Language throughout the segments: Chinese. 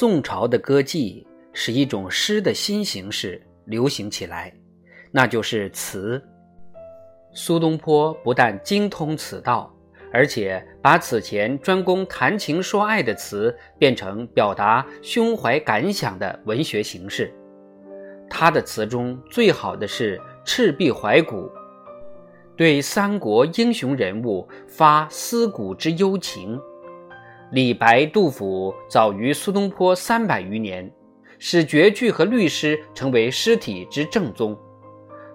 宋朝的歌妓使一种诗的新形式流行起来，那就是词。苏东坡不但精通此道，而且把此前专攻谈情说爱的词变成表达胸怀感想的文学形式。他的词中最好的是赤壁怀古，对三国英雄人物发思古之幽情。李白、杜甫早于苏东坡三百余年，使绝句和律诗成为诗体之正宗。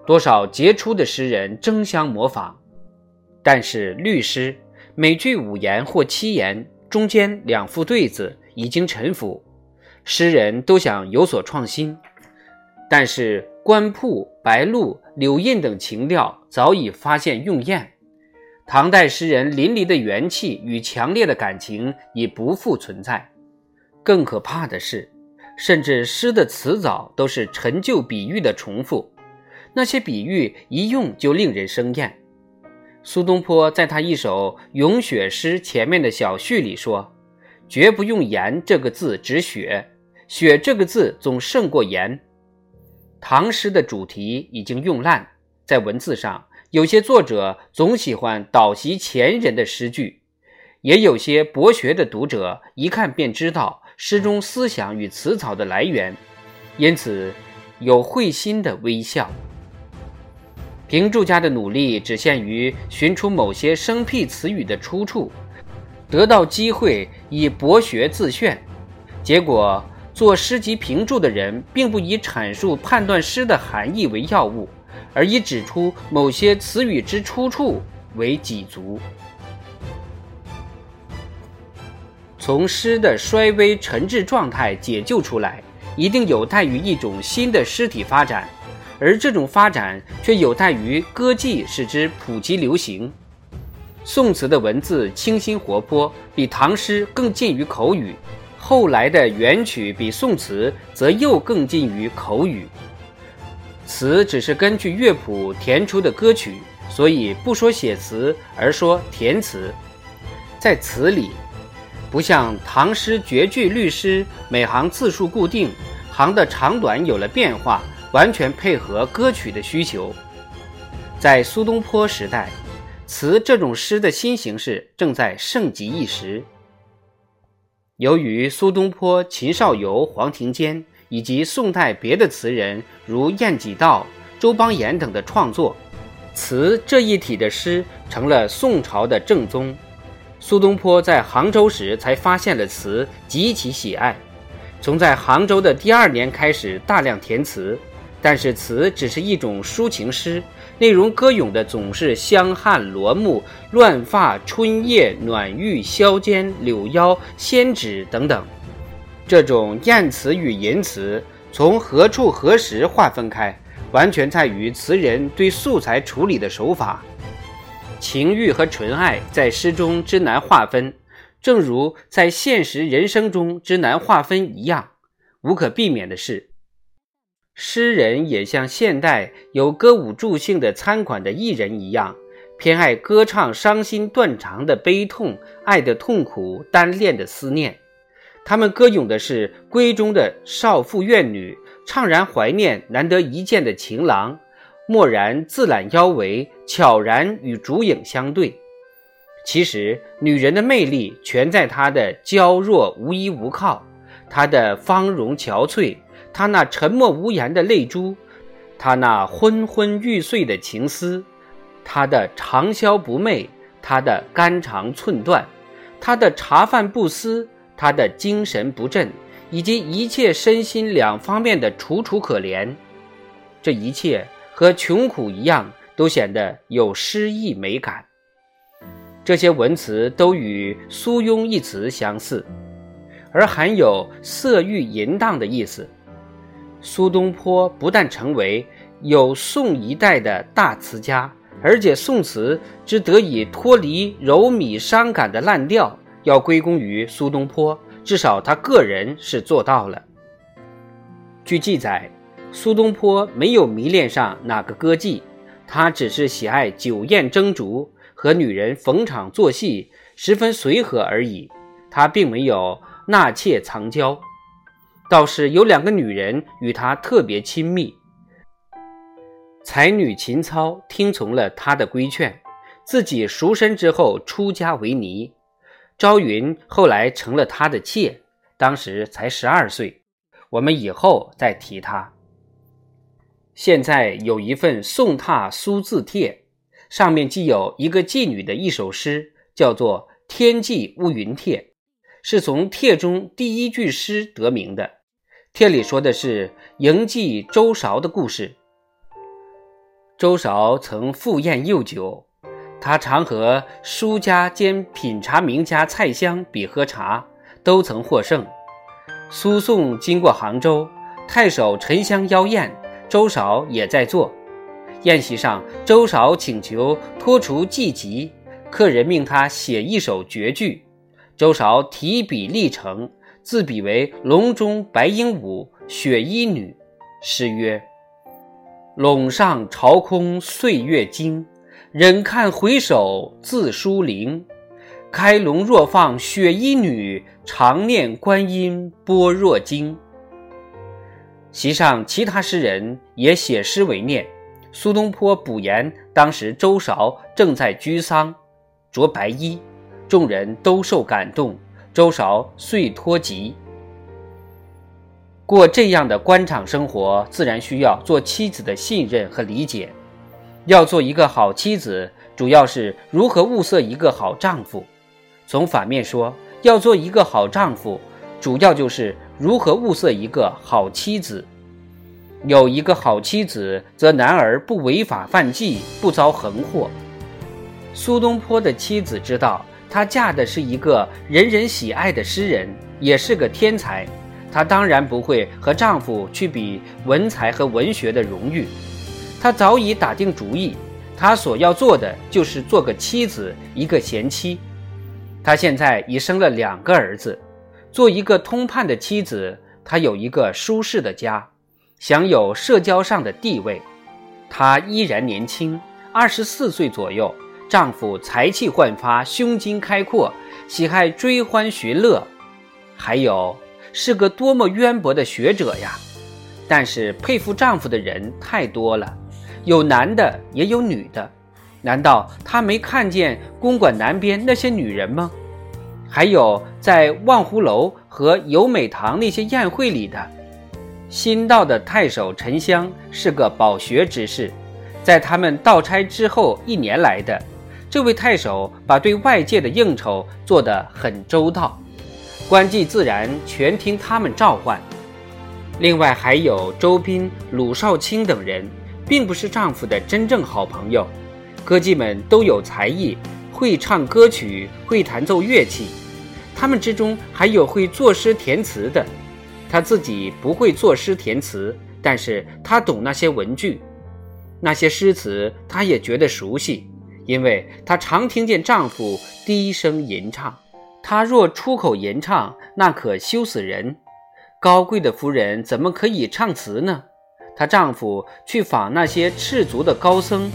多少杰出的诗人争相模仿，但是律诗每句五言或七言，中间两副对子已经陈腐，诗人都想有所创新，但是官铺、白露、柳印等情调早已发现用厌。唐代诗人淋漓的元气与强烈的感情已不复存在。更可怕的是，甚至诗的词藻都是陈旧比喻的重复，那些比喻一用就令人生厌。苏东坡在他一首咏雪诗前面的小序里说：“绝不用言这个字指雪，雪这个字总胜过言。”唐诗的主题已经用烂，在文字上。有些作者总喜欢倒袭前人的诗句，也有些博学的读者一看便知道诗中思想与词藻的来源，因此有会心的微笑。评注家的努力只限于寻出某些生僻词语的出处，得到机会以博学自炫，结果做诗集评注的人并不以阐述判断诗的含义为要务。而以指出某些词语之出处为己足。从诗的衰微沉滞状态解救出来，一定有待于一种新的诗体发展，而这种发展却有待于歌妓使之普及流行。宋词的文字清新活泼，比唐诗更近于口语；后来的元曲比宋词则又更近于口语。词只是根据乐谱填出的歌曲，所以不说写词，而说填词。在词里，不像唐诗绝句、律诗，每行字数固定，行的长短有了变化，完全配合歌曲的需求。在苏东坡时代，词这种诗的新形式正在盛极一时。由于苏东坡、秦少游、黄庭坚。以及宋代别的词人如晏几道、周邦彦等的创作，词这一体的诗成了宋朝的正宗。苏东坡在杭州时才发现了词，极其喜爱，从在杭州的第二年开始大量填词。但是词只是一种抒情诗，内容歌咏的总是香汗罗幕、乱发、春夜、暖玉、宵间、柳腰、仙指等等。这种艳词与淫词从何处何时划分开，完全在于词人对素材处理的手法。情欲和纯爱在诗中之难划分，正如在现实人生中之难划分一样。无可避免的是，诗人也像现代有歌舞助兴的餐馆的艺人一样，偏爱歌唱伤心断肠的悲痛、爱的痛苦、单恋的思念。他们歌咏的是闺中的少妇怨女，怅然怀念难得一见的情郎，蓦然自揽腰围，悄然与烛影相对。其实，女人的魅力全在她的娇弱无依无靠，她的芳容憔悴，她那沉默无言的泪珠，她那昏昏欲睡的情思，她的长宵不寐，她的肝肠寸断，她的茶饭不思。他的精神不振，以及一切身心两方面的楚楚可怜，这一切和穷苦一样，都显得有诗意美感。这些文词都与“苏庸”一词相似，而含有色欲淫荡的意思。苏东坡不但成为有宋一代的大词家，而且宋词之得以脱离柔靡伤感的烂调。要归功于苏东坡，至少他个人是做到了。据记载，苏东坡没有迷恋上哪个歌妓，他只是喜爱酒宴蒸烛，和女人逢场作戏，十分随和而已。他并没有纳妾藏娇。倒是有两个女人与他特别亲密。才女秦操听从了他的规劝，自己赎身之后出家为尼。朝云后来成了他的妾，当时才十二岁。我们以后再提他。现在有一份宋拓苏字帖，上面记有一个妓女的一首诗，叫做《天际乌云帖》，是从帖中第一句诗得名的。帖里说的是迎妓周韶的故事。周韶曾赴宴又酒，他常和书家兼品茶名家蔡襄比喝茶，都曾获胜。苏颂经过杭州，太守沉香邀宴，周韶也在座。宴席上，周韶请求脱除妓籍，客人命他写一首绝句，周韶提笔立成。自比为笼中白鹦鹉，雪衣女。诗曰：“陇上朝空岁月经，忍看回首自疏林。开笼若放雪衣女，常念观音般若经。”席上其他诗人也写诗为念。苏东坡补言：当时周韶正在居丧，着白衣，众人都受感动。周韶遂脱籍。过这样的官场生活，自然需要做妻子的信任和理解。要做一个好妻子，主要是如何物色一个好丈夫。从反面说，要做一个好丈夫，主要就是如何物色一个好妻子。有一个好妻子，则男儿不违法犯纪，不遭横祸。苏东坡的妻子知道。她嫁的是一个人人喜爱的诗人，也是个天才。她当然不会和丈夫去比文才和文学的荣誉。她早已打定主意，她所要做的就是做个妻子，一个贤妻。她现在已生了两个儿子，做一个通判的妻子，她有一个舒适的家，享有社交上的地位。她依然年轻，二十四岁左右。丈夫才气焕发，胸襟开阔，喜爱追欢寻乐，还有是个多么渊博的学者呀！但是佩服丈夫的人太多了，有男的也有女的，难道他没看见公馆南边那些女人吗？还有在望湖楼和游美堂那些宴会里的。新到的太守沉香是个饱学之士，在他们到差之后一年来的。这位太守把对外界的应酬做得很周到，官妓自然全听他们召唤。另外还有周斌、鲁少卿等人，并不是丈夫的真正好朋友。歌妓们都有才艺，会唱歌曲，会弹奏乐器。他们之中还有会作诗填词的。她自己不会作诗填词，但是她懂那些文句，那些诗词，她也觉得熟悉。因为她常听见丈夫低声吟唱，她若出口吟唱，那可羞死人。高贵的夫人怎么可以唱词呢？她丈夫去访那些赤足的高僧，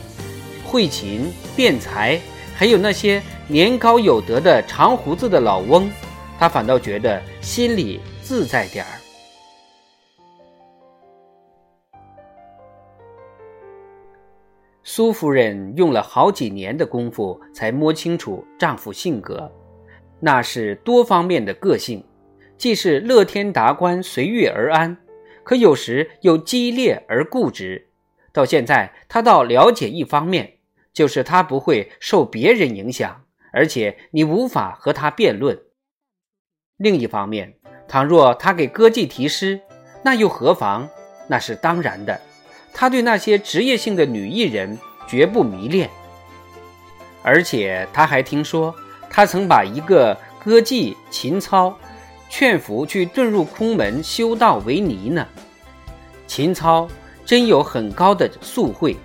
会琴辩才，还有那些年高有德的长胡子的老翁，她反倒觉得心里自在点儿。苏夫人用了好几年的功夫才摸清楚丈夫性格，那是多方面的个性，既是乐天达观、随遇而安，可有时又激烈而固执。到现在，他倒了解一方面，就是他不会受别人影响，而且你无法和他辩论。另一方面，倘若他给歌妓题诗，那又何妨？那是当然的。他对那些职业性的女艺人绝不迷恋，而且他还听说，他曾把一个歌妓秦操劝服去遁入空门修道为尼呢。秦操真有很高的素慧，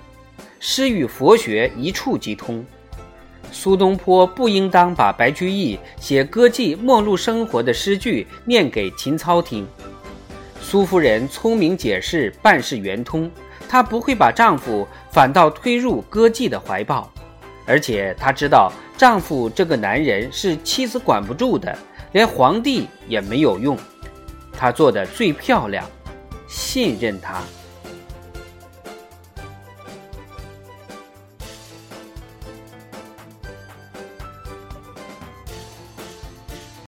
诗与佛学一触即通。苏东坡不应当把白居易写歌妓末路生活的诗句念给秦操听。苏夫人聪明解释，办事圆通。她不会把丈夫反倒推入歌妓的怀抱，而且她知道丈夫这个男人是妻子管不住的，连皇帝也没有用。他做的最漂亮，信任他。